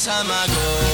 every time I go.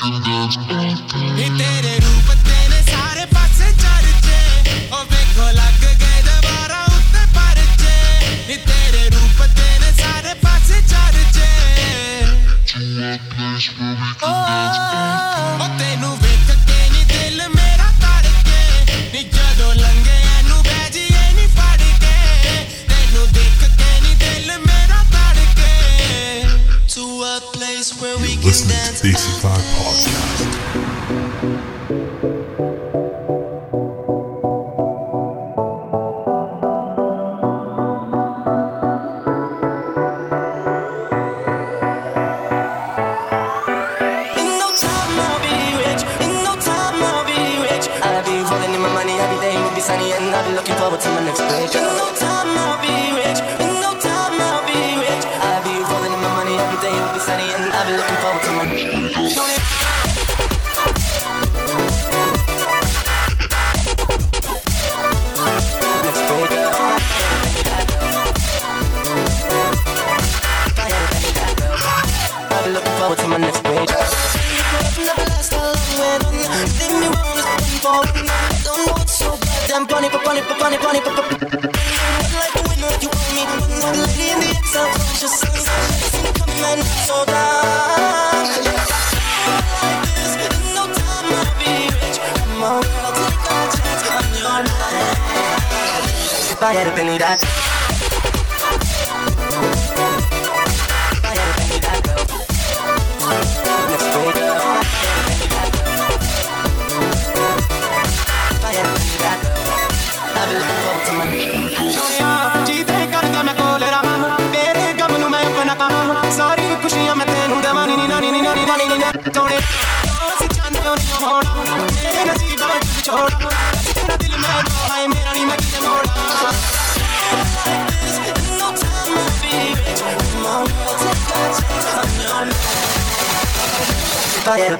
to the I'm gonna put on it, put on it, put on it, you me. One lady in the ex, I'm coming and so down. Like this, in no time I'll be rich. Come on, girl, take chance your. If I had a penny, that. If I ever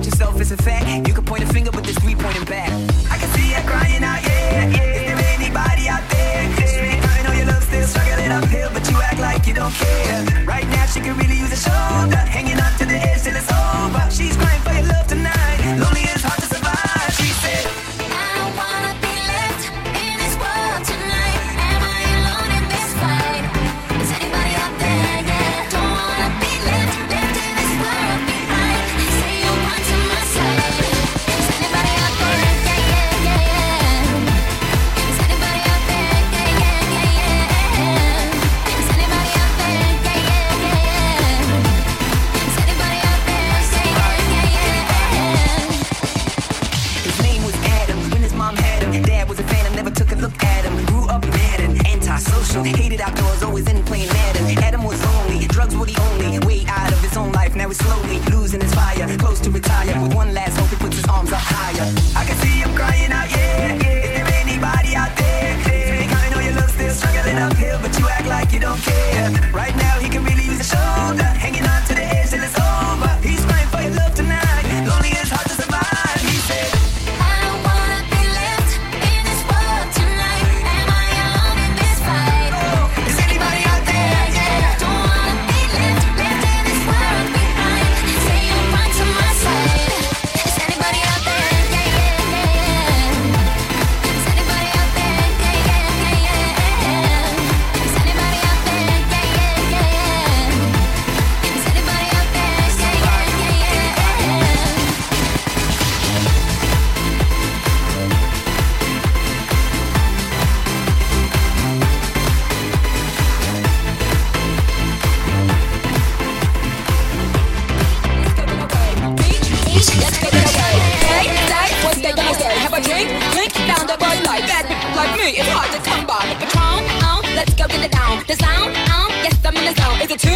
about yourself is a fact. You can point a finger, but there's three pointing back.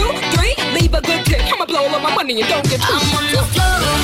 two, three, leave a good tip. I'ma blow all my money and don't get two. I'm on the floor.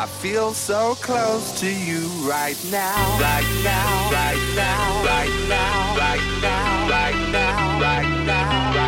I feel so close to you right now, right now, right now, right now, right now, right now, right now, right now.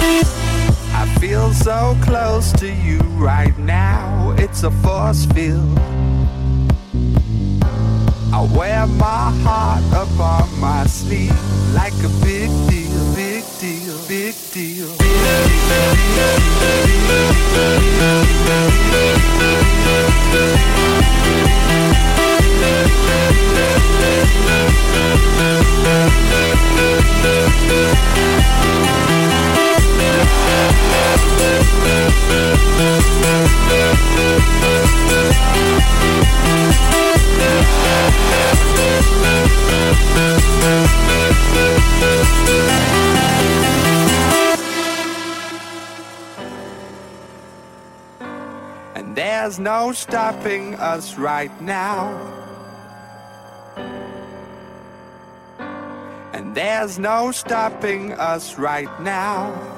I feel so close to you right now. It's a force field. I wear my heart up on my sleeve like a big deal, big deal, big deal, big And there's no stopping us right now. And there's no stopping us right now.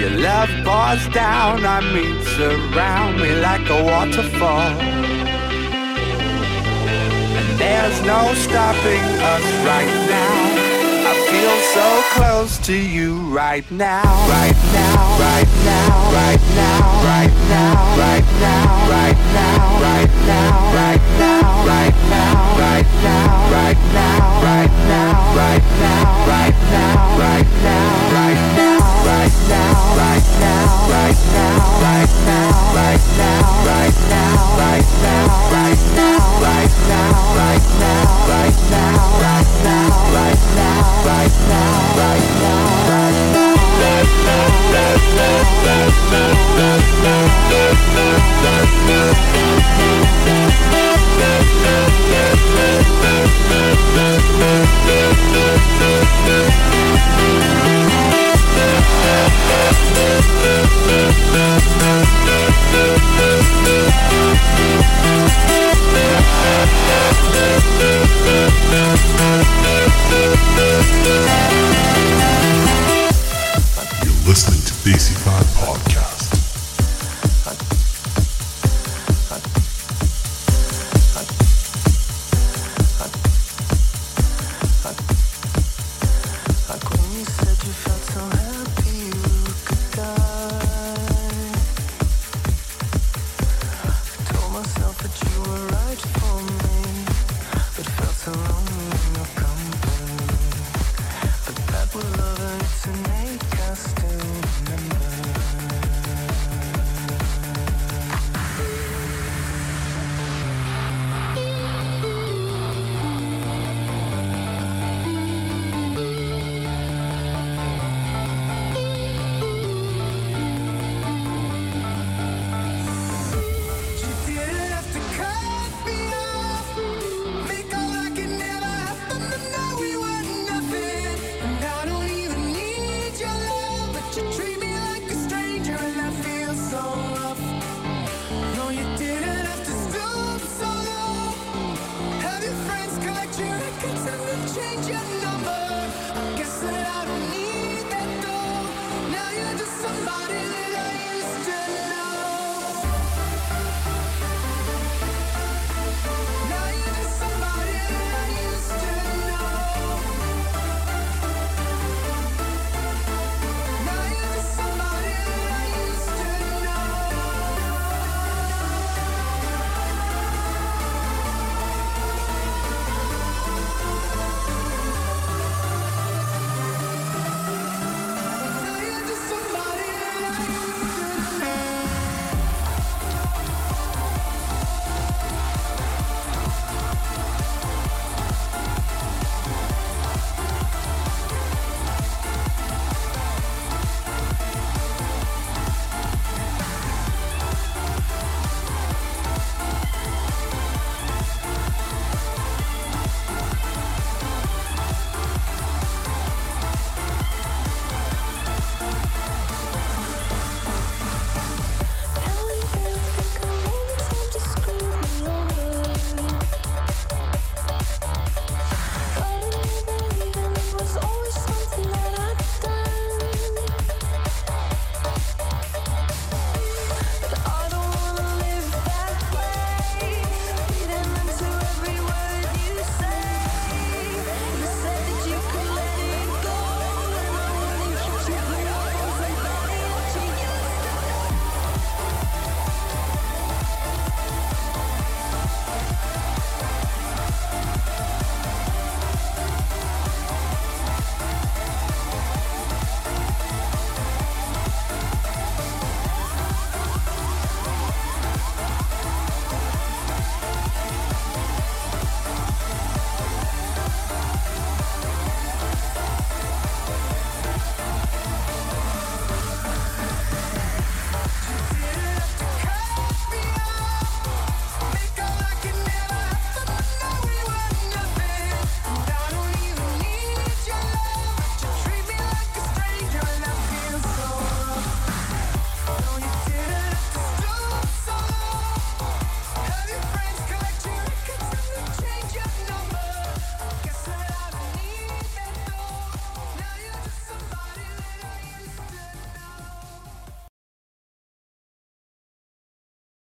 Your love pours down, I mean, surround me like a waterfall. And there's no stopping us right now. I feel so close to you right now, right now, right now, right now, right now, right now, right now, right now, right now, right now, right now, right now, right now, right now, right now, right now, right now. Yeah listening to Basie